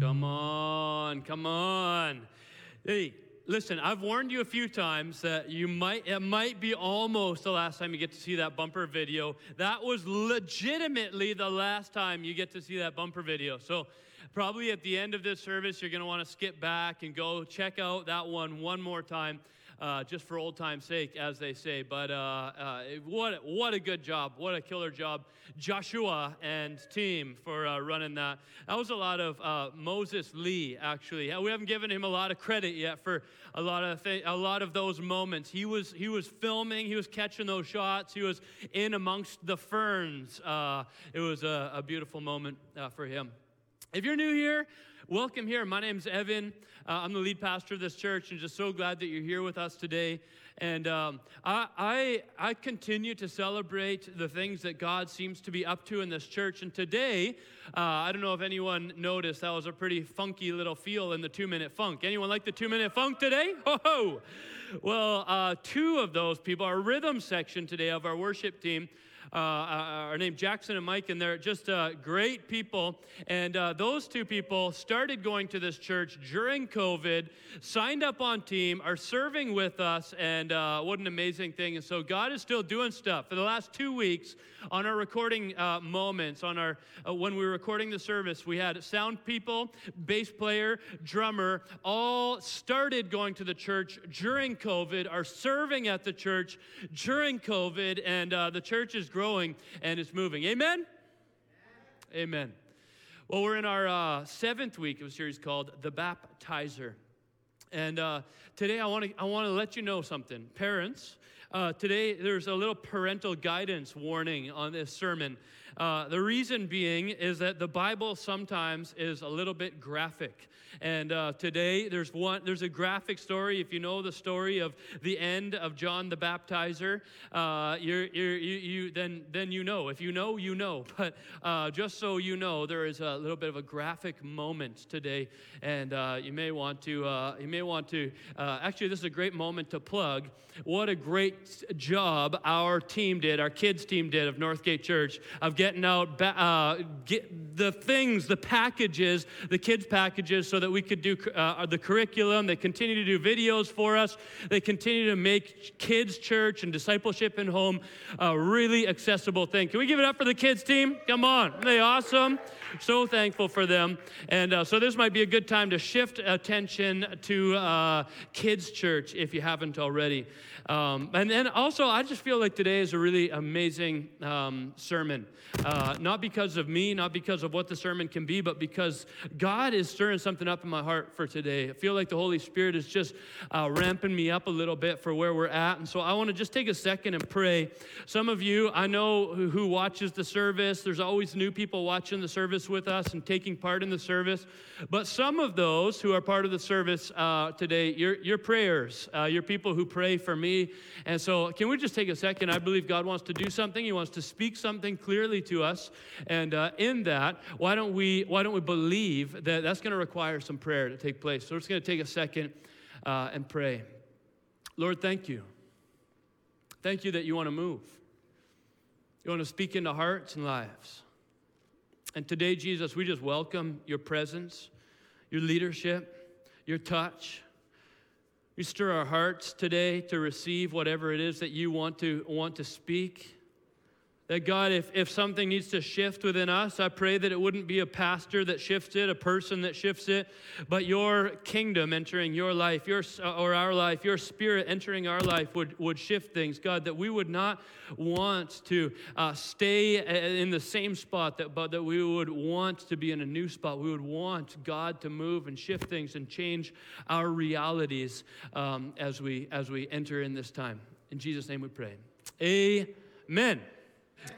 Come on, come on. Hey, listen, I've warned you a few times that you might it might be almost the last time you get to see that bumper video. That was legitimately the last time you get to see that bumper video. So probably at the end of this service, you're going to want to skip back and go check out that one one more time uh, just for old time's sake, as they say. But uh, uh, what, what a good job. What a killer job. Joshua and team for uh, running that. That was a lot of Moses Lee, actually. We haven't given him a lot of credit yet for a lot of, th- a lot of those moments. He was, he was filming, he was catching those shots, he was in amongst the ferns. It was a, a beautiful moment for him. If you're new here, welcome here. My name's Evan. Uh, I'm the lead pastor of this church, and just so glad that you're here with us today. And um, I, I, I continue to celebrate the things that God seems to be up to in this church. And today, uh, I don't know if anyone noticed, that was a pretty funky little feel in the two minute funk. Anyone like the two minute funk today? Oh, ho! well, uh, two of those people, our rhythm section today of our worship team, uh, uh, are named Jackson and Mike, and they're just uh, great people. And uh, those two people started going to this church during COVID, signed up on team, are serving with us, and uh, what an amazing thing. And so God is still doing stuff. For the last two weeks, on our recording uh, moments, on our when we were recording the service, we had sound people, bass player, drummer, all started going to the church during COVID, are serving at the church during COVID, and the church is growing and it's moving. Amen? Amen. Well, we're in our uh, seventh week of a series called The Baptizer. And uh, today I want to I want to let you know something. Parents, uh, today there's a little parental guidance warning on this sermon. Uh, the reason being is that the Bible sometimes is a little bit graphic. And uh, today there's one there's a graphic story. If you know the story of the end of John the Baptizer, uh, you're, you're, you, you, then then you know. If you know, you know. But uh, just so you know, there is a little bit of a graphic moment today, and uh, you may want to uh, you may want to actually this is a great moment to plug. What a great job our team did, our kids team did of Northgate Church of getting out uh, get the things, the packages, the kids' packages, so that we could do uh, the curriculum. They continue to do videos for us. They continue to make kids' church and discipleship in home a really accessible thing. Can we give it up for the kids' team? Come on. Are they awesome? so thankful for them. And uh, so this might be a good time to shift attention to uh, kids' church if you haven't already. Um, and then also, I just feel like today is a really amazing um, sermon. Uh, not because of me, not because of what the sermon can be, but because God is stirring something up in my heart for today. I feel like the Holy Spirit is just uh, ramping me up a little bit for where we're at. And so I want to just take a second and pray. Some of you, I know who, watches the service, there's always new people watching the service with us and taking part in the service. But some of those who are part of the service uh, today, your, your prayers, uh, your people who pray for me. And so, can we just take a second? I believe God wants to do something. He wants to speak something clearly to us. And uh, in that, why don't we why don't we believe that that's going to require some prayer to take place? So, we're just going to take a second uh, and pray. Lord, thank you. Thank you that you want to move. You want to speak into hearts and lives. And today, Jesus, we just welcome your presence, your leadership, your touch. You stir our hearts today to receive whatever it is that you want to want to speak. That God, if, if something needs to shift within us, I pray that it wouldn't be a pastor that shifts it, a person that shifts it, but your kingdom entering your life, your, or our life, your spirit entering our life would, would shift things. God, that we would not want to uh, stay in the same spot, that, but that we would want to be in a new spot. We would want God to move and shift things and change our realities um, as, we, as we enter in this time. In Jesus' name we pray. Amen.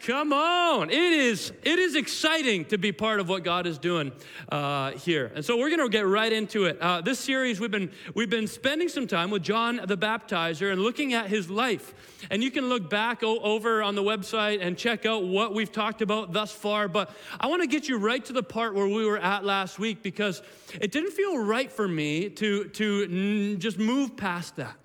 Come on. It is, it is exciting to be part of what God is doing uh, here. And so we're going to get right into it. Uh, this series, we've been, we've been spending some time with John the Baptizer and looking at his life. And you can look back o- over on the website and check out what we've talked about thus far. But I want to get you right to the part where we were at last week because it didn't feel right for me to, to n- just move past that.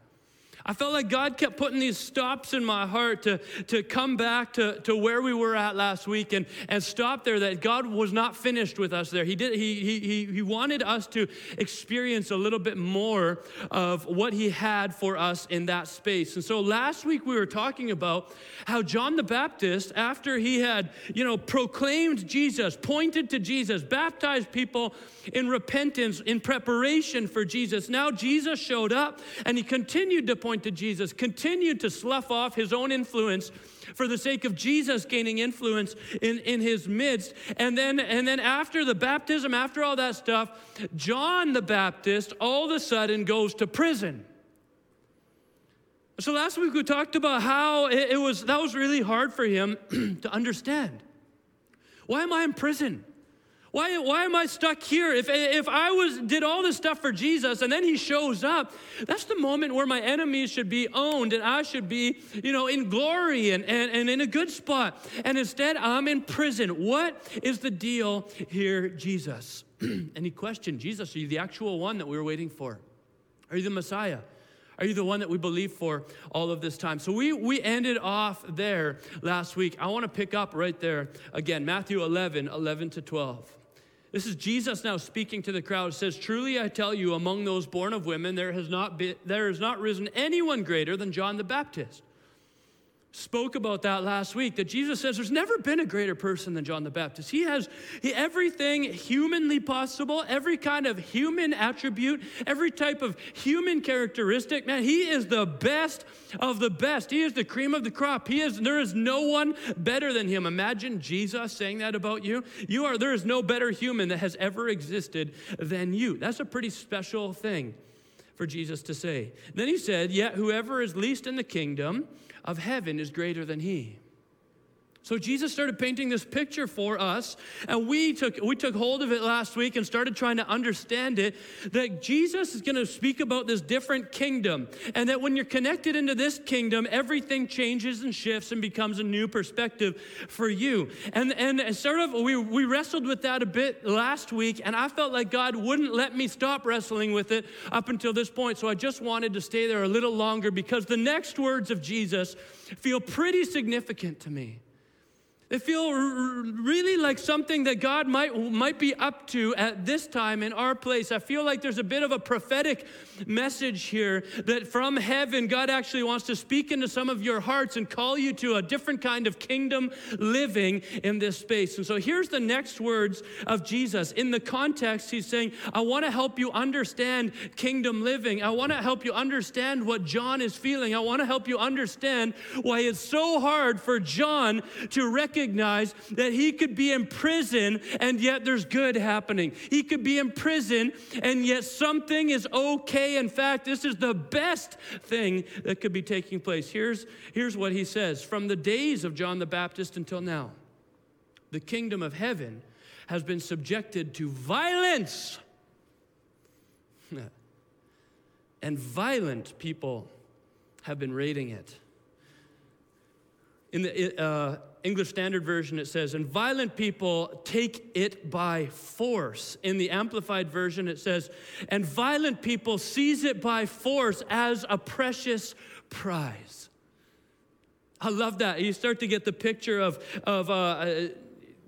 I felt like God kept putting these stops in my heart to, to come back to, to where we were at last week and, and stop there, that God was not finished with us there. He, did, he, he, he wanted us to experience a little bit more of what He had for us in that space. And so last week we were talking about how John the Baptist, after he had, you know, proclaimed Jesus, pointed to Jesus, baptized people in repentance, in preparation for Jesus, now Jesus showed up and he continued to point point to Jesus, continued to slough off his own influence for the sake of Jesus gaining influence in, in his midst. And then, and then after the baptism, after all that stuff, John the Baptist all of a sudden goes to prison. So last week we talked about how it, it was that was really hard for him to understand. Why am I in prison? Why, why am I stuck here? If, if I was did all this stuff for Jesus and then he shows up, that's the moment where my enemies should be owned and I should be, you know, in glory and, and, and in a good spot. And instead, I'm in prison. What is the deal here, Jesus? and he questioned, Jesus, are you the actual one that we were waiting for? Are you the Messiah? Are you the one that we believe for all of this time? So we, we ended off there last week. I want to pick up right there again, Matthew 11, 11 to 12. This is Jesus now speaking to the crowd. It says, Truly I tell you, among those born of women, there has not, been, there has not risen anyone greater than John the Baptist spoke about that last week that Jesus says there's never been a greater person than John the Baptist. He has everything humanly possible, every kind of human attribute, every type of human characteristic. Man, he is the best of the best. He is the cream of the crop. He is there is no one better than him. Imagine Jesus saying that about you. You are there is no better human that has ever existed than you. That's a pretty special thing for Jesus to say. Then he said, Yet whoever is least in the kingdom of heaven is greater than he. So Jesus started painting this picture for us, and we took, we took hold of it last week and started trying to understand it that Jesus is going to speak about this different kingdom, and that when you're connected into this kingdom, everything changes and shifts and becomes a new perspective for you. And, and sort of, we, we wrestled with that a bit last week, and I felt like God wouldn't let me stop wrestling with it up until this point, so I just wanted to stay there a little longer because the next words of Jesus feel pretty significant to me. They feel really like something that God might, might be up to at this time in our place. I feel like there's a bit of a prophetic message here that from heaven, God actually wants to speak into some of your hearts and call you to a different kind of kingdom living in this space. And so here's the next words of Jesus. In the context, he's saying, I want to help you understand kingdom living. I want to help you understand what John is feeling. I want to help you understand why it's so hard for John to recognize that he could be in prison and yet there's good happening. He could be in prison and yet something is okay. In fact, this is the best thing that could be taking place. Here's, here's what he says From the days of John the Baptist until now, the kingdom of heaven has been subjected to violence. and violent people have been raiding it. In the uh, English Standard Version, it says, and violent people take it by force. In the Amplified Version, it says, and violent people seize it by force as a precious prize. I love that. You start to get the picture of, of uh,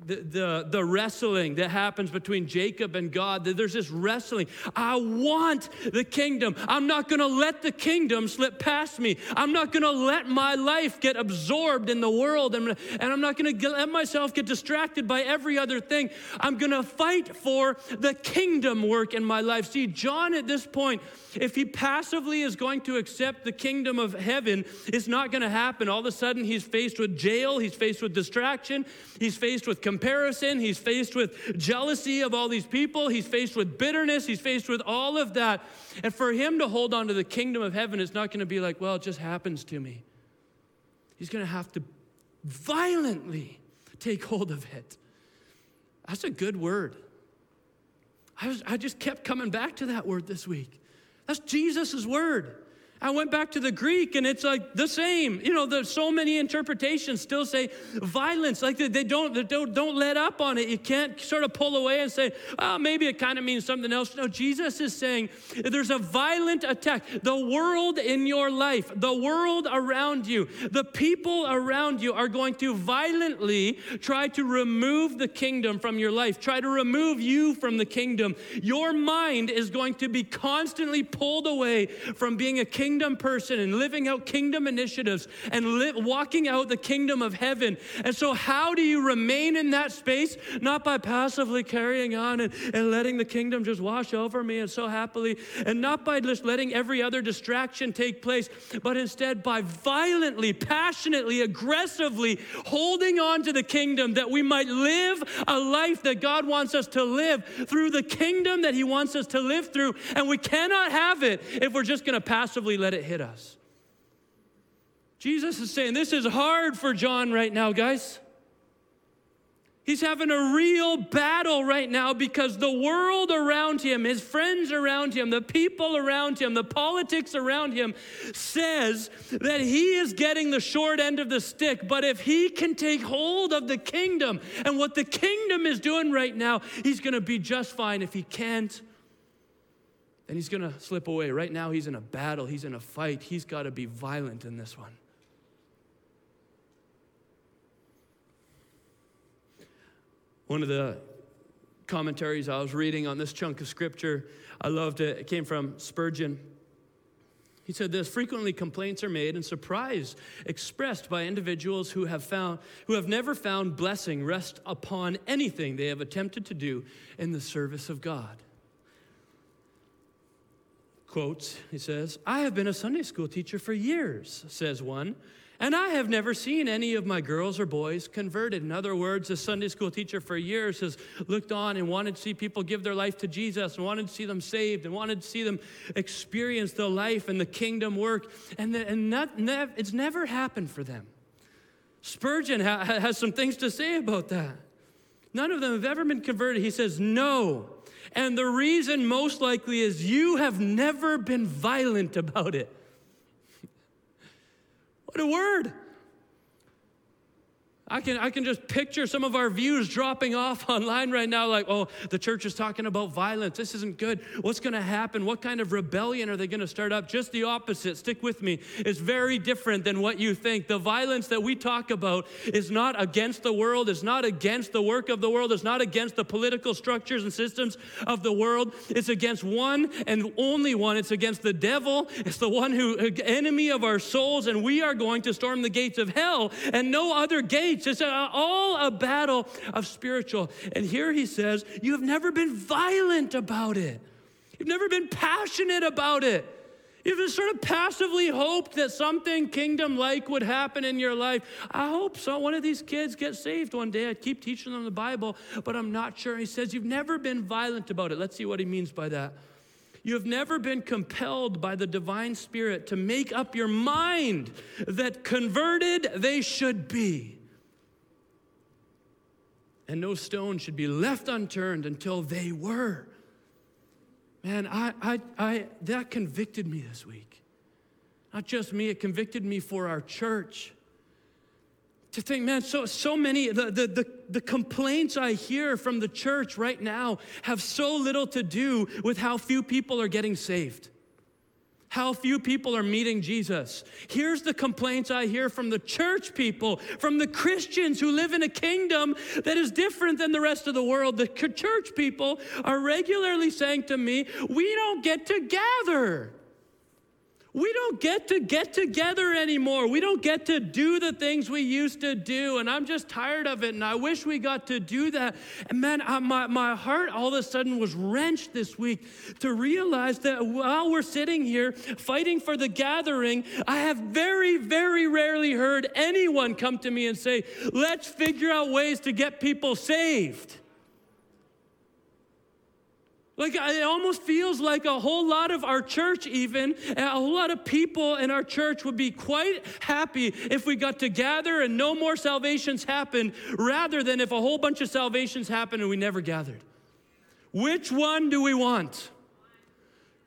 the, the, the wrestling that happens between Jacob and God. There's this wrestling. I want the kingdom. I'm not going to let the kingdom slip past me. I'm not going to let my life get absorbed in the world, and, and I'm not going to let myself get distracted by every other thing. I'm going to fight for the kingdom work in my life. See, John at this point, if he passively is going to accept the kingdom of heaven, it's not going to happen. All of a sudden, he's faced with jail, he's faced with distraction, he's faced with comparison, he's faced with jealousy of all these people, he's faced with bitterness, he's faced with all of that. And for him to hold on to the kingdom of heaven it's not going to be like, well, it just happens to me. He's going to have to violently take hold of it. That's a good word. I, was, I just kept coming back to that word this week. That's Jesus' word. I went back to the Greek and it's like the same. You know, there's so many interpretations still say violence, like they don't, they don't, don't let up on it. You can't sort of pull away and say, oh, maybe it kind of means something else. No, Jesus is saying there's a violent attack. The world in your life, the world around you, the people around you are going to violently try to remove the kingdom from your life, try to remove you from the kingdom. Your mind is going to be constantly pulled away from being a king kingdom person and living out kingdom initiatives and li- walking out the kingdom of heaven. And so, how do you remain in that space? Not by passively carrying on and, and letting the kingdom just wash over me and so happily, and not by just letting every other distraction take place, but instead by violently, passionately, aggressively holding on to the kingdom that we might live a life that God wants us to live through the kingdom that He wants us to live through. And we cannot have it if we're just going to passively let it hit us. Jesus is saying this is hard for John right now, guys. He's having a real battle right now because the world around him, his friends around him, the people around him, the politics around him says that he is getting the short end of the stick. But if he can take hold of the kingdom and what the kingdom is doing right now, he's going to be just fine. If he can't, then he's going to slip away. Right now, he's in a battle, he's in a fight. He's got to be violent in this one. One of the commentaries I was reading on this chunk of scripture, I loved it. It came from Spurgeon. He said this frequently complaints are made and surprise expressed by individuals who have found who have never found blessing rest upon anything they have attempted to do in the service of God quotes, he says, I have been a Sunday school teacher for years, says one, and I have never seen any of my girls or boys converted. In other words, a Sunday school teacher for years has looked on and wanted to see people give their life to Jesus and wanted to see them saved and wanted to see them experience the life and the kingdom work. And, the, and not, nev- it's never happened for them. Spurgeon ha- has some things to say about that. None of them have ever been converted. He says, No. And the reason most likely is you have never been violent about it. what a word. I can, I can just picture some of our views dropping off online right now, like, oh, the church is talking about violence. This isn't good. What's going to happen? What kind of rebellion are they going to start up? Just the opposite. Stick with me. It's very different than what you think. The violence that we talk about is not against the world, it's not against the work of the world, it's not against the political structures and systems of the world. It's against one and only one. It's against the devil. It's the one who, enemy of our souls, and we are going to storm the gates of hell, and no other gate it's all a battle of spiritual. And here he says, You have never been violent about it, you've never been passionate about it. You've just sort of passively hoped that something kingdom like would happen in your life. I hope so. One of these kids gets saved one day. I keep teaching them the Bible, but I'm not sure. He says, You've never been violent about it. Let's see what he means by that. You have never been compelled by the divine spirit to make up your mind that converted they should be and no stone should be left unturned until they were. Man, I, I, I, that convicted me this week. Not just me, it convicted me for our church. To think, man, so, so many, the, the, the, the complaints I hear from the church right now have so little to do with how few people are getting saved how few people are meeting Jesus. Here's the complaints I hear from the church people, from the Christians who live in a kingdom that is different than the rest of the world. The church people are regularly saying to me, We don't get to gather. We don't get to get together anymore. We don't get to do the things we used to do. And I'm just tired of it. And I wish we got to do that. And man, I, my, my heart all of a sudden was wrenched this week to realize that while we're sitting here fighting for the gathering, I have very, very rarely heard anyone come to me and say, let's figure out ways to get people saved. Like, it almost feels like a whole lot of our church, even, a whole lot of people in our church would be quite happy if we got to gather and no more salvations happened, rather than if a whole bunch of salvations happened and we never gathered. Which one do we want?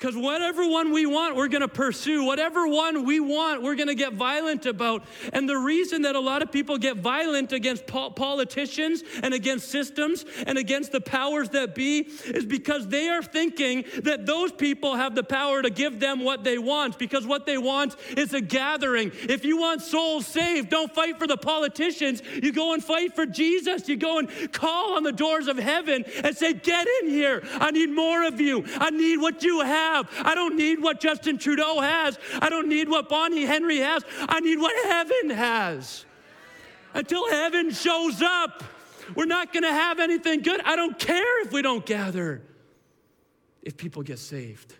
Because whatever one we want, we're going to pursue. Whatever one we want, we're going to get violent about. And the reason that a lot of people get violent against po- politicians and against systems and against the powers that be is because they are thinking that those people have the power to give them what they want. Because what they want is a gathering. If you want souls saved, don't fight for the politicians. You go and fight for Jesus. You go and call on the doors of heaven and say, Get in here. I need more of you. I need what you have have. I don't need what Justin Trudeau has. I don't need what Bonnie Henry has. I need what heaven has. Until heaven shows up, we're not going to have anything good. I don't care if we don't gather, if people get saved.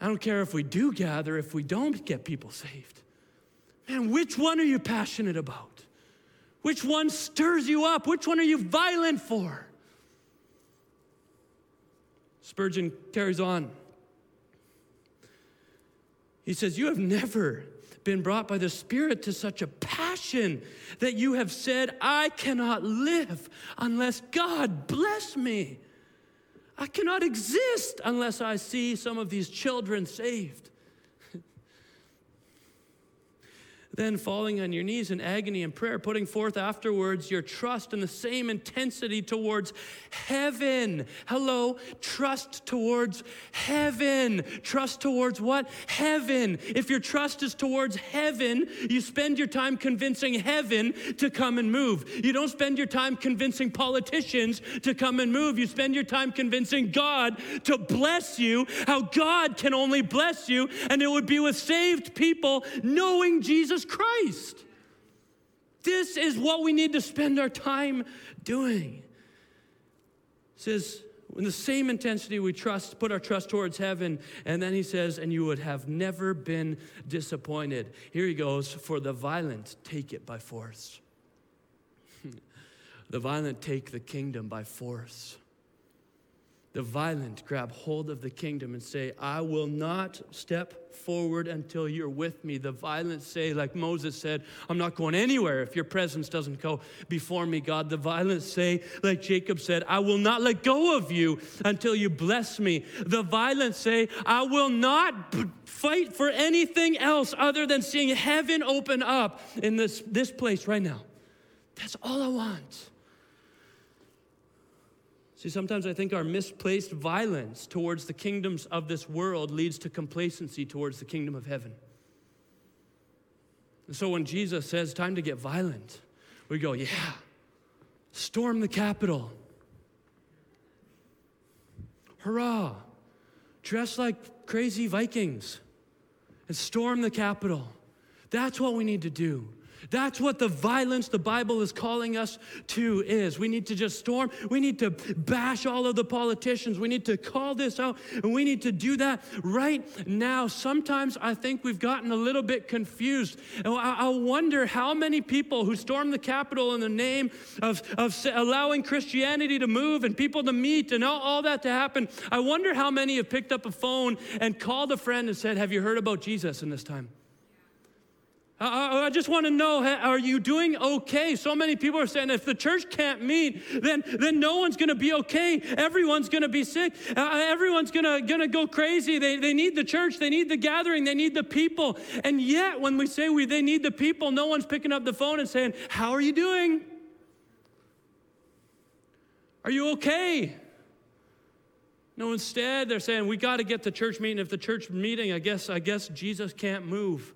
I don't care if we do gather, if we don't get people saved. Man, which one are you passionate about? Which one stirs you up? Which one are you violent for? Spurgeon carries on. He says, You have never been brought by the Spirit to such a passion that you have said, I cannot live unless God bless me. I cannot exist unless I see some of these children saved. Then falling on your knees in agony and prayer, putting forth afterwards your trust in the same intensity towards heaven. Hello, trust towards heaven. Trust towards what? Heaven. If your trust is towards heaven, you spend your time convincing heaven to come and move. You don't spend your time convincing politicians to come and move. You spend your time convincing God to bless you, how God can only bless you, and it would be with saved people knowing Jesus Christ. This is what we need to spend our time doing. It says, in the same intensity we trust, put our trust towards heaven. And then he says, and you would have never been disappointed. Here he goes, for the violent take it by force. the violent take the kingdom by force. The violent grab hold of the kingdom and say, I will not step forward until you're with me. The violent say, like Moses said, I'm not going anywhere if your presence doesn't go before me, God. The violent say, like Jacob said, I will not let go of you until you bless me. The violent say, I will not fight for anything else other than seeing heaven open up in this, this place right now. That's all I want. See, sometimes I think our misplaced violence towards the kingdoms of this world leads to complacency towards the kingdom of heaven. And so when Jesus says, time to get violent, we go, yeah, storm the Capitol. Hurrah, dress like crazy Vikings and storm the Capitol. That's what we need to do. That's what the violence the Bible is calling us to is. We need to just storm. We need to bash all of the politicians. We need to call this out, and we need to do that right now. Sometimes I think we've gotten a little bit confused. And I wonder how many people who stormed the Capitol in the name of, of allowing Christianity to move and people to meet and all, all that to happen, I wonder how many have picked up a phone and called a friend and said, Have you heard about Jesus in this time? I, I just want to know, are you doing okay? So many people are saying if the church can't meet, then, then no one's going to be okay. Everyone's going to be sick. Uh, everyone's going to go crazy. They, they need the church. They need the gathering. They need the people. And yet, when we say we, they need the people, no one's picking up the phone and saying, how are you doing? Are you okay? No, instead, they're saying, we got to get the church meeting. If the church meeting, I guess, I guess Jesus can't move.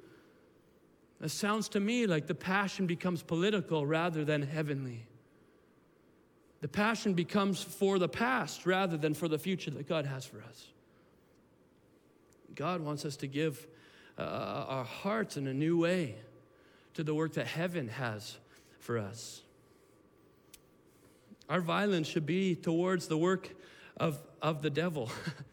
It sounds to me like the passion becomes political rather than heavenly. The passion becomes for the past rather than for the future that God has for us. God wants us to give uh, our hearts in a new way to the work that heaven has for us. Our violence should be towards the work of, of the devil.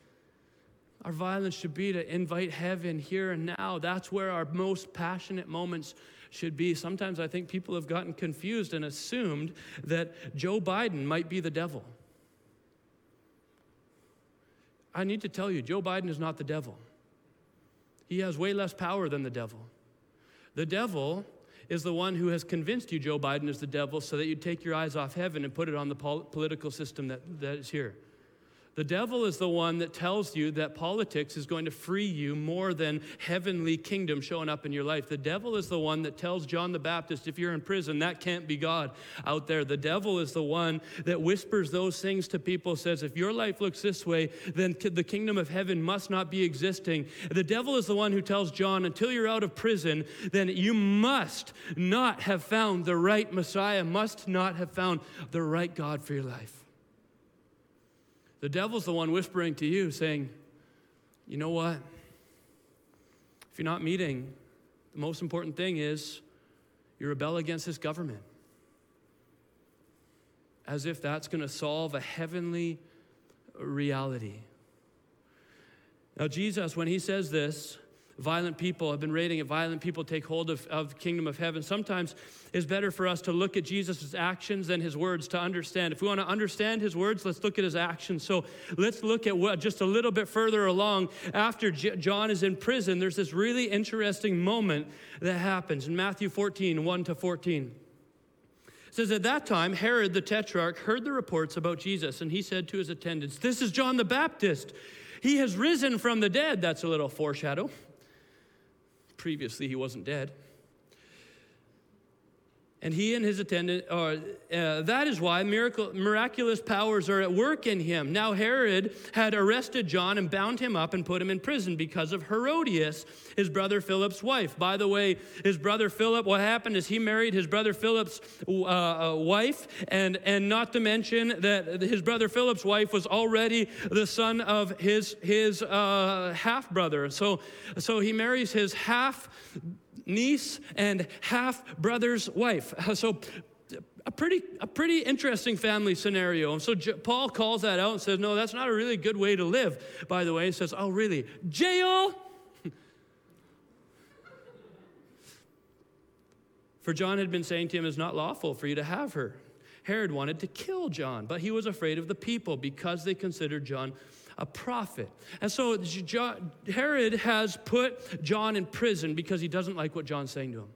Our violence should be to invite heaven here and now. That's where our most passionate moments should be. Sometimes I think people have gotten confused and assumed that Joe Biden might be the devil. I need to tell you, Joe Biden is not the devil. He has way less power than the devil. The devil is the one who has convinced you Joe Biden is the devil so that you take your eyes off heaven and put it on the pol- political system that, that is here. The devil is the one that tells you that politics is going to free you more than heavenly kingdom showing up in your life. The devil is the one that tells John the Baptist, if you're in prison, that can't be God out there. The devil is the one that whispers those things to people, says, if your life looks this way, then the kingdom of heaven must not be existing. The devil is the one who tells John, until you're out of prison, then you must not have found the right Messiah, must not have found the right God for your life. The devil's the one whispering to you, saying, You know what? If you're not meeting, the most important thing is you rebel against this government. As if that's going to solve a heavenly reality. Now, Jesus, when he says this, violent people, have been rating it, violent people take hold of, of kingdom of heaven. Sometimes it's better for us to look at Jesus' actions than his words to understand. If we want to understand his words, let's look at his actions. So let's look at what just a little bit further along. After J- John is in prison, there's this really interesting moment that happens in Matthew 14, 1 to 14. It says, At that time, Herod the Tetrarch heard the reports about Jesus, and he said to his attendants, This is John the Baptist. He has risen from the dead. That's a little foreshadow previously he wasn't dead. And he and his attendant, uh, uh, that is why miracle, miraculous powers are at work in him. Now, Herod had arrested John and bound him up and put him in prison because of Herodias, his brother Philip's wife. By the way, his brother Philip, what happened is he married his brother Philip's uh, uh wife, and, and not to mention that his brother Philip's wife was already the son of his, his uh, half brother. So, so he marries his half niece and half brother's wife. So a pretty, a pretty interesting family scenario. And so J- Paul calls that out and says, No, that's not a really good way to live, by the way. He says, Oh, really? Jail? For John had been saying to him, It's not lawful for you to have her. Herod wanted to kill John, but he was afraid of the people because they considered John a prophet. And so Herod has put John in prison because he doesn't like what John's saying to him.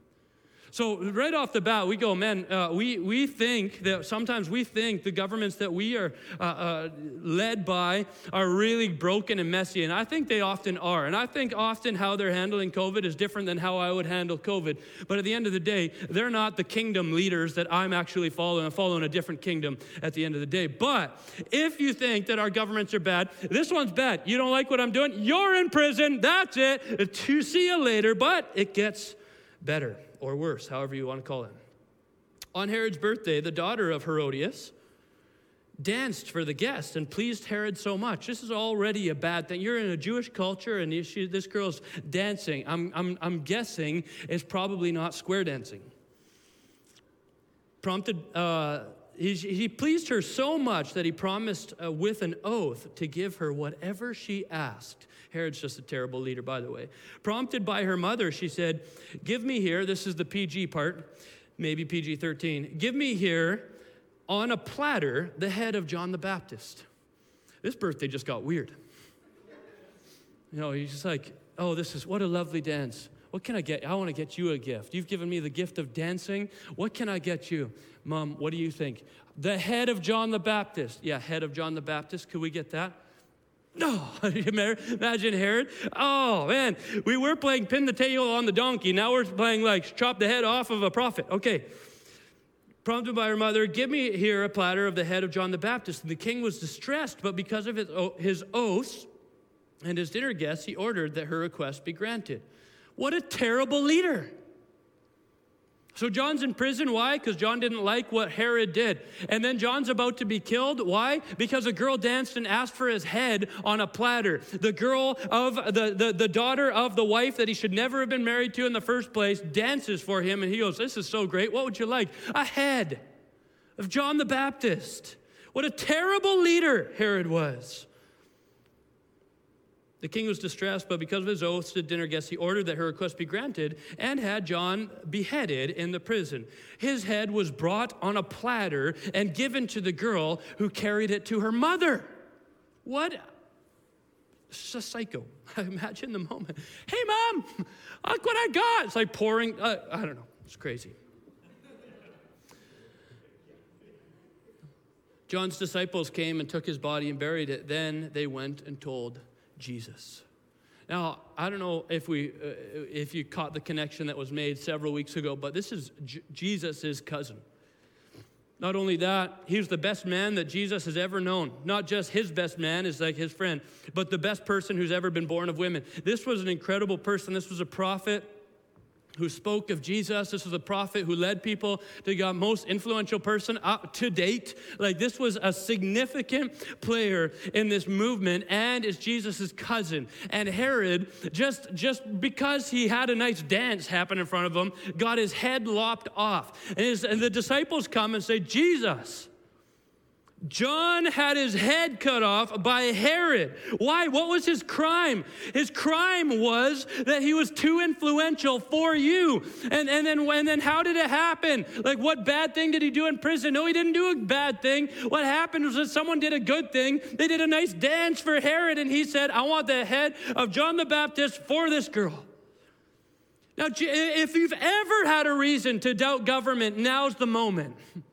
So, right off the bat, we go, man, uh, we, we think that sometimes we think the governments that we are uh, uh, led by are really broken and messy. And I think they often are. And I think often how they're handling COVID is different than how I would handle COVID. But at the end of the day, they're not the kingdom leaders that I'm actually following. I'm following a different kingdom at the end of the day. But if you think that our governments are bad, this one's bad. You don't like what I'm doing? You're in prison. That's it. To see you later. But it gets better or worse, however you want to call it. On Herod's birthday, the daughter of Herodias danced for the guests and pleased Herod so much. This is already a bad thing. You're in a Jewish culture and this girl's dancing. I'm, I'm, I'm guessing it's probably not square dancing. Prompted, uh, he, he, pleased her so much that he promised uh, with an oath to give her whatever she asked. Herod's just a terrible leader, by the way. Prompted by her mother, she said, Give me here, this is the PG part, maybe PG 13, give me here on a platter the head of John the Baptist. This birthday just got weird. You know, he's just like, Oh, this is what a lovely dance. What can I get? I want to get you a gift. You've given me the gift of dancing. What can I get you? Mom, what do you think? The head of John the Baptist. Yeah, head of John the Baptist. Could we get that? No, imagine Herod. Oh man, we were playing pin the tail on the donkey. Now we're playing like chop the head off of a prophet. Okay. Prompted by her mother, give me here a platter of the head of John the Baptist. And the king was distressed, but because of his, his oaths and his dinner guests, he ordered that her request be granted. What a terrible leader. So John's in prison. Why? Because John didn't like what Herod did. And then John's about to be killed. Why? Because a girl danced and asked for his head on a platter. The girl of the, the, the daughter of the wife that he should never have been married to in the first place dances for him. And he goes, This is so great. What would you like? A head of John the Baptist. What a terrible leader Herod was. The king was distressed, but because of his oaths to dinner guests, he ordered that her request be granted and had John beheaded in the prison. His head was brought on a platter and given to the girl who carried it to her mother. What? It's a psycho. Imagine the moment. Hey, mom, look what I got. It's like pouring, uh, I don't know, it's crazy. John's disciples came and took his body and buried it. Then they went and told Jesus. Now, I don't know if, we, uh, if you caught the connection that was made several weeks ago, but this is J- Jesus' cousin. Not only that, he was the best man that Jesus has ever known. Not just his best man is like his friend, but the best person who's ever been born of women. This was an incredible person. This was a prophet who spoke of Jesus. This was a prophet who led people to God, most influential person up to date. Like this was a significant player in this movement and is Jesus' cousin. And Herod, just, just because he had a nice dance happen in front of him, got his head lopped off. And, his, and the disciples come and say, Jesus, John had his head cut off by Herod. Why? What was his crime? His crime was that he was too influential for you. And, and, then, and then how did it happen? Like, what bad thing did he do in prison? No, he didn't do a bad thing. What happened was that someone did a good thing. They did a nice dance for Herod, and he said, I want the head of John the Baptist for this girl. Now, if you've ever had a reason to doubt government, now's the moment.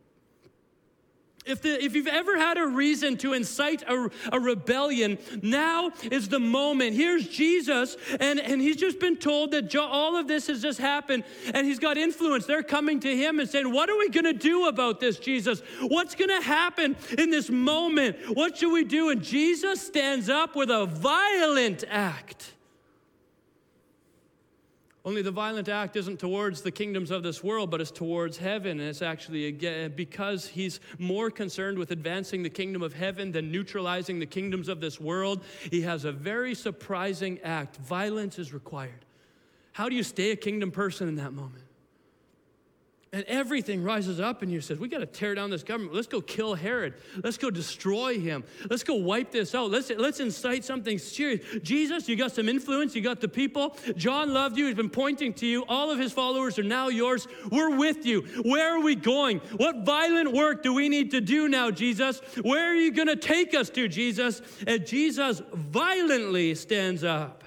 If, the, if you've ever had a reason to incite a, a rebellion, now is the moment. Here's Jesus, and, and he's just been told that jo- all of this has just happened, and he's got influence. They're coming to him and saying, What are we going to do about this, Jesus? What's going to happen in this moment? What should we do? And Jesus stands up with a violent act. Only the violent act isn't towards the kingdoms of this world, but it's towards heaven. And it's actually because he's more concerned with advancing the kingdom of heaven than neutralizing the kingdoms of this world. He has a very surprising act. Violence is required. How do you stay a kingdom person in that moment? And everything rises up and you says, we got to tear down this government. Let's go kill Herod. Let's go destroy him. Let's go wipe this out. Let's, let's incite something serious. Jesus, you got some influence. You got the people. John loved you. He's been pointing to you. All of his followers are now yours. We're with you. Where are we going? What violent work do we need to do now, Jesus? Where are you going to take us to, Jesus? And Jesus violently stands up.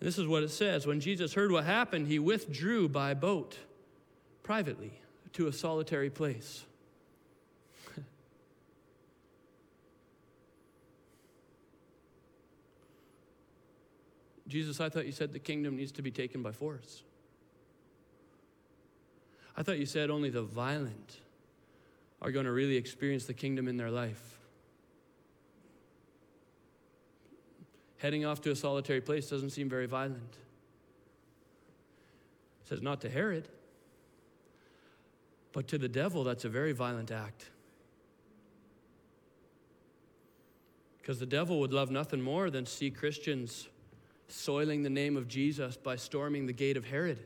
And this is what it says. When Jesus heard what happened, he withdrew by boat privately to a solitary place. Jesus, I thought you said the kingdom needs to be taken by force. I thought you said only the violent are going to really experience the kingdom in their life. Heading off to a solitary place doesn't seem very violent. It says not to Herod. But to the devil, that's a very violent act. Because the devil would love nothing more than see Christians soiling the name of Jesus by storming the gate of Herod.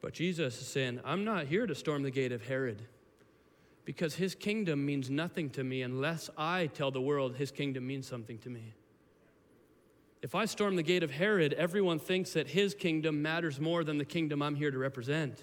But Jesus is saying, I'm not here to storm the gate of Herod because his kingdom means nothing to me unless I tell the world his kingdom means something to me. If I storm the gate of Herod, everyone thinks that his kingdom matters more than the kingdom I'm here to represent.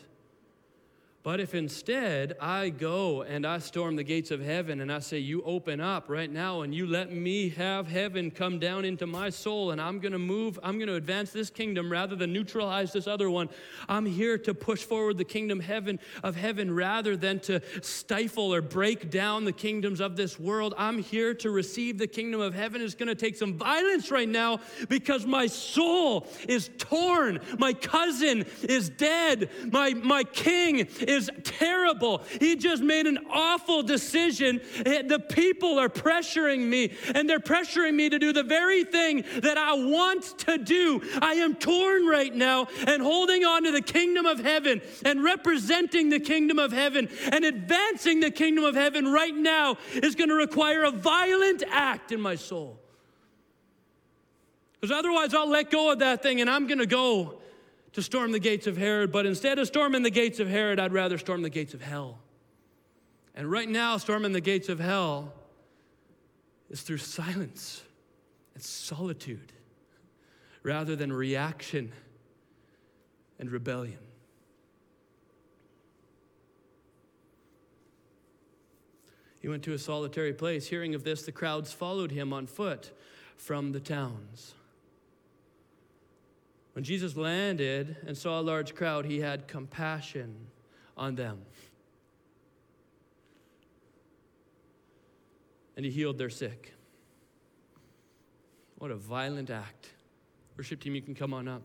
But if instead I go and I storm the gates of heaven and I say, You open up right now and you let me have heaven come down into my soul and I'm going to move, I'm going to advance this kingdom rather than neutralize this other one. I'm here to push forward the kingdom heaven of heaven rather than to stifle or break down the kingdoms of this world. I'm here to receive the kingdom of heaven. It's going to take some violence right now because my soul is torn. My cousin is dead. My, my king is terrible. He just made an awful decision. Eh, the people are pressuring me, and they're pressuring me to do the very thing that I want to do. I am torn right now and holding on to the kingdom of heaven and representing the kingdom of heaven and advancing the kingdom of heaven right now is going to require a violent act in my soul. Because otherwise, I'll let go of that thing and I'm going to go to storm the gates of Herod, but instead of storming the gates of Herod, I'd rather storm the gates of hell. And right now, storming the gates of hell is through silence and solitude rather than reaction and rebellion. He went to a solitary place. Hearing of this, the crowds followed him on foot from the towns. When Jesus landed and saw a large crowd, he had compassion on them. And he healed their sick. What a violent act. Worship team, you can come on up.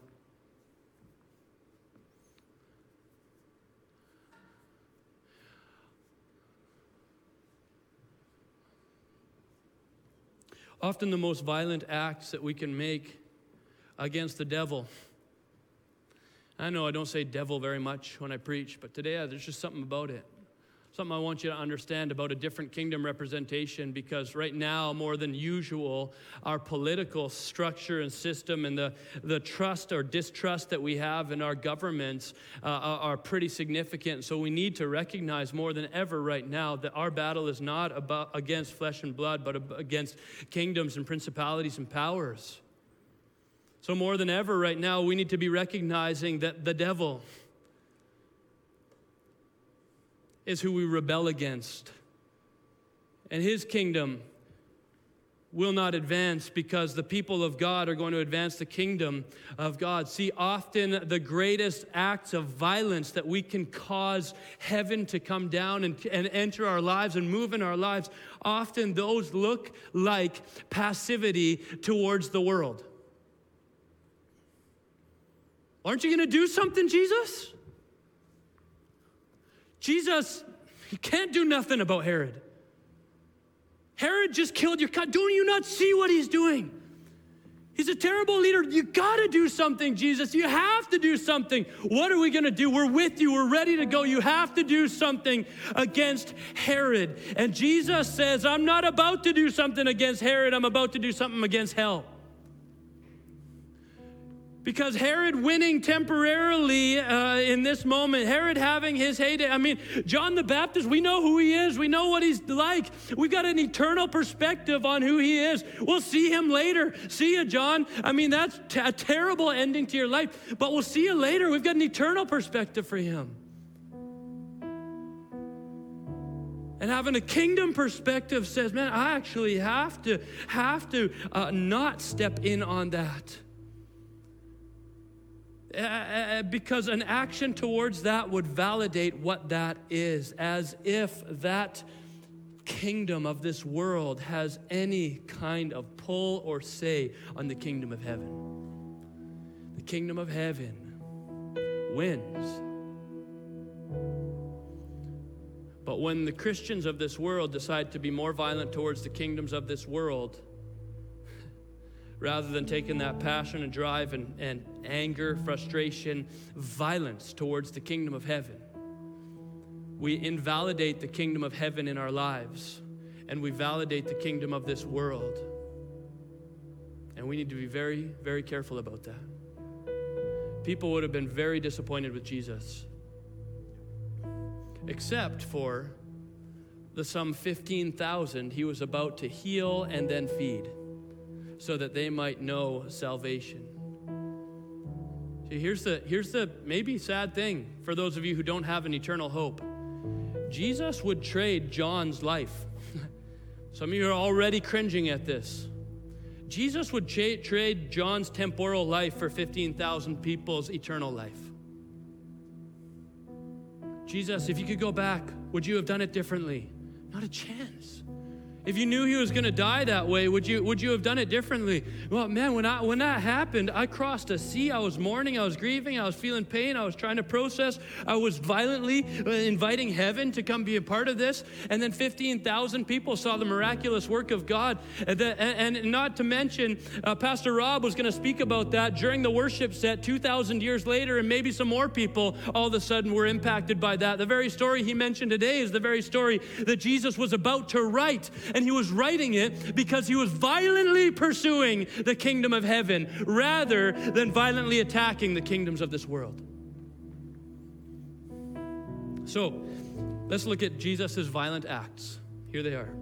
Often the most violent acts that we can make against the devil. I know I don't say devil very much when I preach, but today uh, there's just something about it something I want you to understand about a different kingdom representation because right now, more than usual, our political structure and system and the, the trust or distrust that we have in our governments uh, are pretty significant. So we need to recognize more than ever right now that our battle is not about, against flesh and blood, but against kingdoms and principalities and powers. So, more than ever, right now, we need to be recognizing that the devil, is who we rebel against. And his kingdom will not advance because the people of God are going to advance the kingdom of God. See, often the greatest acts of violence that we can cause heaven to come down and, and enter our lives and move in our lives, often those look like passivity towards the world. Aren't you going to do something, Jesus? Jesus, he can't do nothing about Herod. Herod just killed your cut. Don't you not see what he's doing? He's a terrible leader. You got to do something, Jesus. You have to do something. What are we going to do? We're with you. We're ready to go. You have to do something against Herod. And Jesus says, I'm not about to do something against Herod. I'm about to do something against hell. Because Herod winning temporarily uh, in this moment, Herod having his heyday. I mean, John the Baptist, we know who he is, we know what he's like. We've got an eternal perspective on who he is. We'll see him later. See you, John. I mean, that's t- a terrible ending to your life, but we'll see you later. We've got an eternal perspective for him. And having a kingdom perspective says, man, I actually have to have to uh, not step in on that. Uh, uh, because an action towards that would validate what that is, as if that kingdom of this world has any kind of pull or say on the kingdom of heaven. The kingdom of heaven wins. But when the Christians of this world decide to be more violent towards the kingdoms of this world, rather than taking that passion and drive and, and anger, frustration, violence towards the kingdom of heaven. We invalidate the kingdom of heaven in our lives and we validate the kingdom of this world. And we need to be very, very careful about that. People would have been very disappointed with Jesus, except for the some 15,000 he was about to heal and then feed so that they might know salvation. See, here's the, here's the maybe sad thing for those of you who don't have an eternal hope Jesus would trade John's life. Some of you are already cringing at this. Jesus would trade John's temporal life for 15,000 people's eternal life. Jesus, if you could go back, would you have done it differently? Not a chance. If you knew he was going to die that way, would you, would you have done it differently? Well, man, when, I, when that happened, I crossed a sea. I was mourning. I was grieving. I was feeling pain. I was trying to process. I was violently uh, inviting heaven to come be a part of this. And then 15,000 people saw the miraculous work of God. And, and not to mention, uh, Pastor Rob was going to speak about that during the worship set 2,000 years later, and maybe some more people all of a sudden were impacted by that. The very story he mentioned today is the very story that Jesus was about to write and he was writing it because he was violently pursuing the kingdom of heaven rather than violently attacking the kingdoms of this world. So, let's look at Jesus' violent acts. Here they are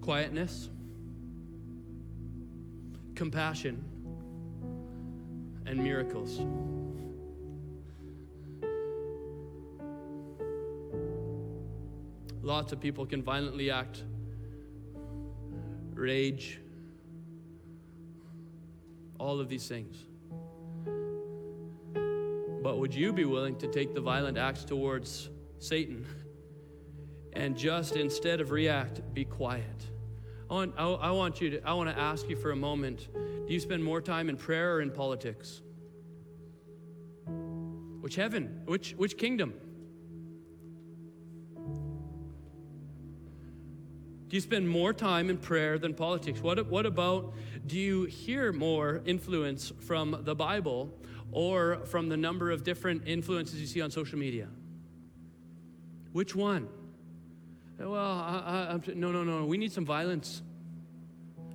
quietness, compassion, and miracles. Lots of people can violently act, rage, all of these things. But would you be willing to take the violent acts towards Satan and just instead of react, be quiet. I want, I, I want you to, I want to ask you for a moment do you spend more time in prayer or in politics? Which heaven? Which, which kingdom? Do you spend more time in prayer than politics? What, what about do you hear more influence from the Bible or from the number of different influences you see on social media? Which one? Well, I, I, no, no, no. We need some violence.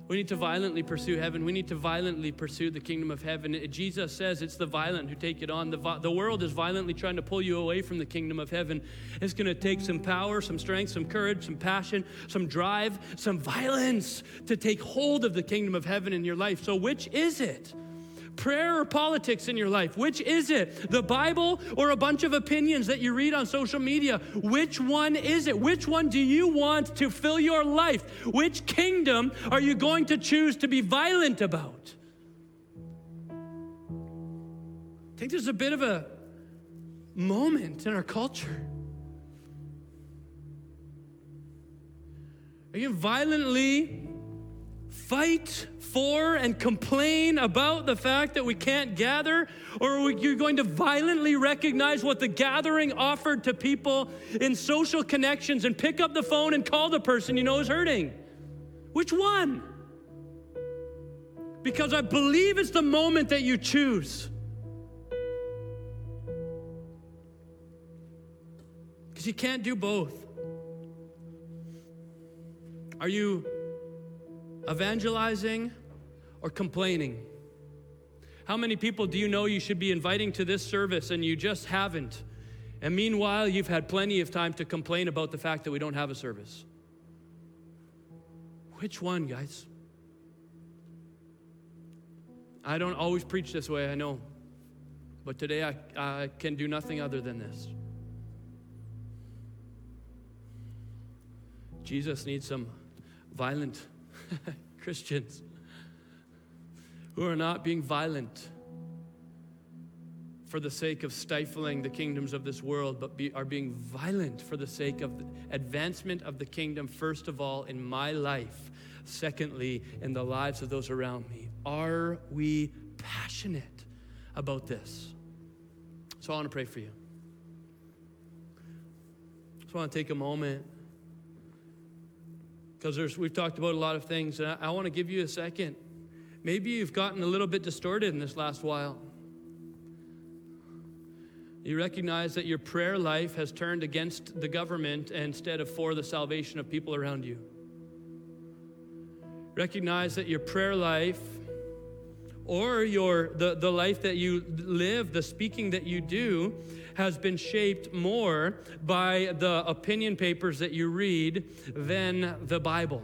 We need to violently pursue heaven. We need to violently pursue the kingdom of heaven. Jesus says it's the violent who take it on. The, the world is violently trying to pull you away from the kingdom of heaven. It's going to take some power, some strength, some courage, some passion, some drive, some violence to take hold of the kingdom of heaven in your life. So, which is it? Prayer or politics in your life? Which is it? The Bible or a bunch of opinions that you read on social media? Which one is it? Which one do you want to fill your life? Which kingdom are you going to choose to be violent about? I think there's a bit of a moment in our culture. Are you violently fight for and complain about the fact that we can't gather? Or are you going to violently recognize what the gathering offered to people in social connections and pick up the phone and call the person you know is hurting? Which one? Because I believe it's the moment that you choose. Because you can't do both. Are you evangelizing or complaining? How many people do you know you should be inviting to this service and you just haven't? And meanwhile, you've had plenty of time to complain about the fact that we don't have a service. Which one, guys? I don't always preach this way, I know. But today I, I can do nothing other than this. Jesus needs some violent Christians who are not being violent for the sake of stifling the kingdoms of this world, but be, are being violent for the sake of the advancement of the kingdom, first of all, in my life, secondly, in the lives of those around me. Are we passionate about this? So I want to pray for you. Just want to take a moment because we've talked about a lot of things, and I, I want to give you a second. Maybe you've gotten a little bit distorted in this last while. You recognize that your prayer life has turned against the government instead of for the salvation of people around you. Recognize that your prayer life or your the, the life that you live, the speaking that you do, has been shaped more by the opinion papers that you read than the Bible.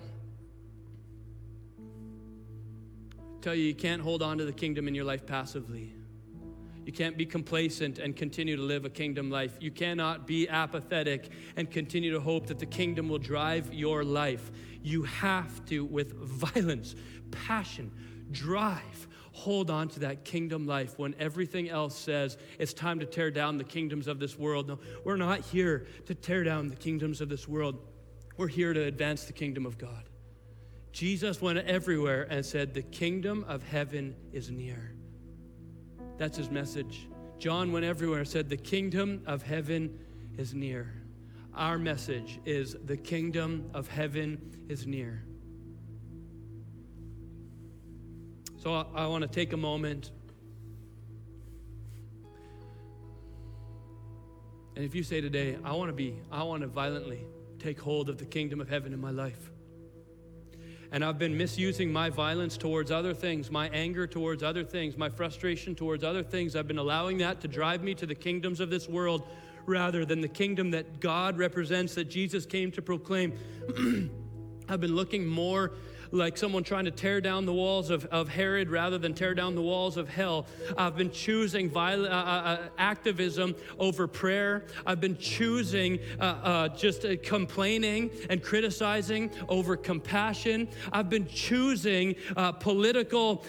I tell you, you can't hold on to the kingdom in your life passively. You can't be complacent and continue to live a kingdom life. You cannot be apathetic and continue to hope that the kingdom will drive your life. You have to, with violence, passion, drive, hold on to that kingdom life when everything else says it's time to tear down the kingdoms of this world. No, we're not here to tear down the kingdoms of this world. We're here to advance the kingdom of God. Jesus went everywhere and said, The kingdom of heaven is near. That's his message. John went everywhere and said, The kingdom of heaven is near. Our message is, The kingdom of heaven is near. So I, I want to take a moment. And if you say today, I want to be, I want to violently take hold of the kingdom of heaven in my life. And I've been misusing my violence towards other things, my anger towards other things, my frustration towards other things. I've been allowing that to drive me to the kingdoms of this world rather than the kingdom that God represents, that Jesus came to proclaim. I've been looking more like someone trying to tear down the walls of, of Herod rather than tear down the walls of hell. I've been choosing violent, uh, uh, uh activism over prayer. I've been choosing uh, uh just uh, complaining and criticizing over compassion. I've been choosing political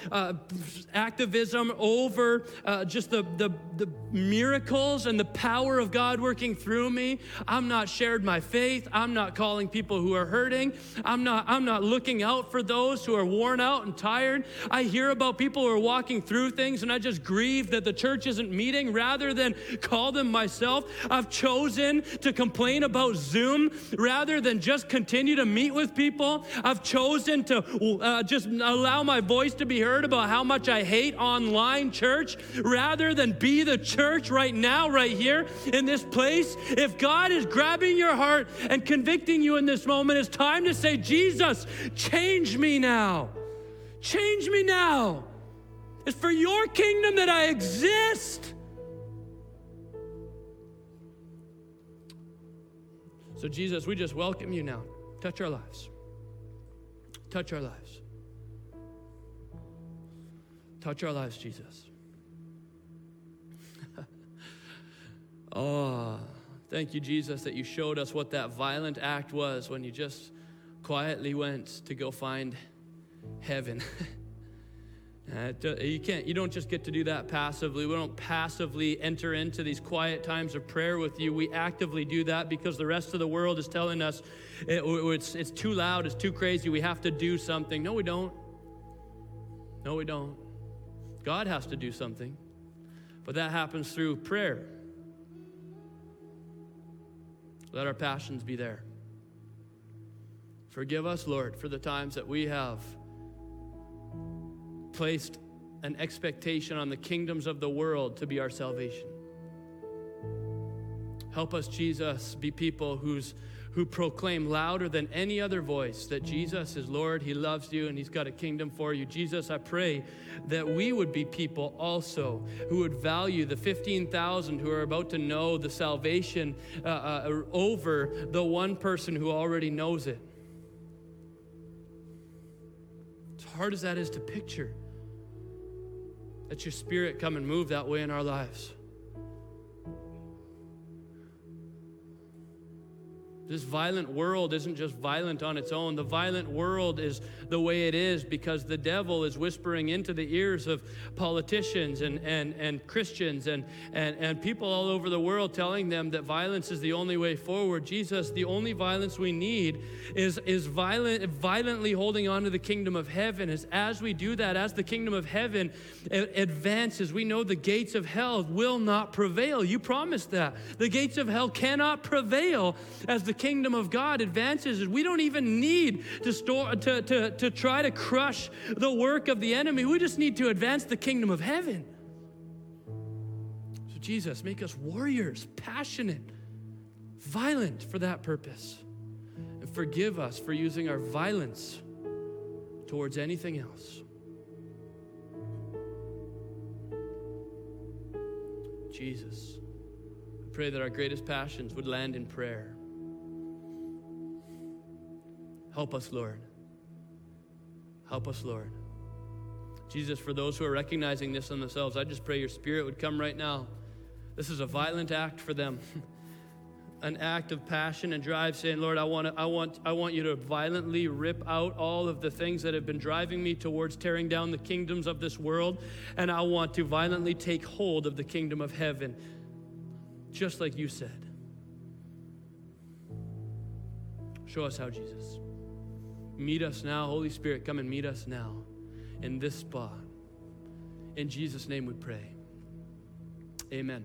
activism over just the, the, the miracles and the power of God working through me. I'm not shared my faith. I'm not calling people who are hurting. I'm not, I'm not looking out for those who are worn out and tired. I hear about people who are walking through things and I just grieve that the church isn't meeting rather than call them myself. I've chosen to complain about Zoom rather than just continue to meet with people. I've chosen to uh, just allow my voice to be heard about how much I hate online church rather than be the church right now, right here in this place. If God is grabbing your heart and convicting you in this moment, it's time to say, Jesus, change me now. Change me now. It's for your kingdom that I exist. So, Jesus, we just welcome you now. Touch our lives. Touch our lives. Touch our lives, Jesus. oh, thank you, Jesus, that you showed us what that violent act was when you just quietly went to go find heaven. Uh, you can't you don't just get to do that passively. We don't passively enter into these quiet times of prayer with you. We actively do that because the rest of the world is telling us it, it's, it's too loud it's too crazy we have to do something. No we don't. No we don't. God has to do something but that happens through prayer. Let our passions be there forgive us lord for the times that we have placed an expectation on the kingdoms of the world to be our salvation. Help us, Jesus, be people who's, who proclaim louder than any other voice that Jesus is Lord, He loves you, and He's got a kingdom for you. Jesus, I pray that we would be people also who would value the 15,000 who are about to know the salvation uh, uh, over the one person who already knows it. Hard as that is to picture, let your spirit come and move that way in our lives. This violent world isn't just violent on its own. The violent world is the way it is because the devil is whispering into the ears of politicians and, and, and Christians and, and, and people all over the world telling them that violence is the only way forward. Jesus, the only violence we need is, is violent, violently holding on to the kingdom of heaven. As, as we do that, as the kingdom of heaven advances, we know the gates of hell will not prevail. You promised that. The gates of hell cannot prevail as the kingdom of God advances, we don't even need to, store, to, to, to try to crush the work of the enemy. We just need to advance the kingdom of heaven. So, Jesus, make us warriors, passionate, violent for that purpose. And forgive us for using our violence towards anything else. Jesus, I pray that our greatest passions would land in prayer. Help us, Lord. Help us, Lord. Jesus, for those who are recognizing this in themselves, I just pray your spirit would come right now. This is a violent act for them. An act of passion and drive, saying, Lord, I want, to, I, want, I want you to violently rip out all of the things that have been driving me towards tearing down the kingdoms of this world, and I want to violently take hold of the kingdom of heaven, just like you said. Show us how, Jesus. Meet us now. Holy Spirit, come and meet us now in this spot. In Jesus' name we pray. Amen.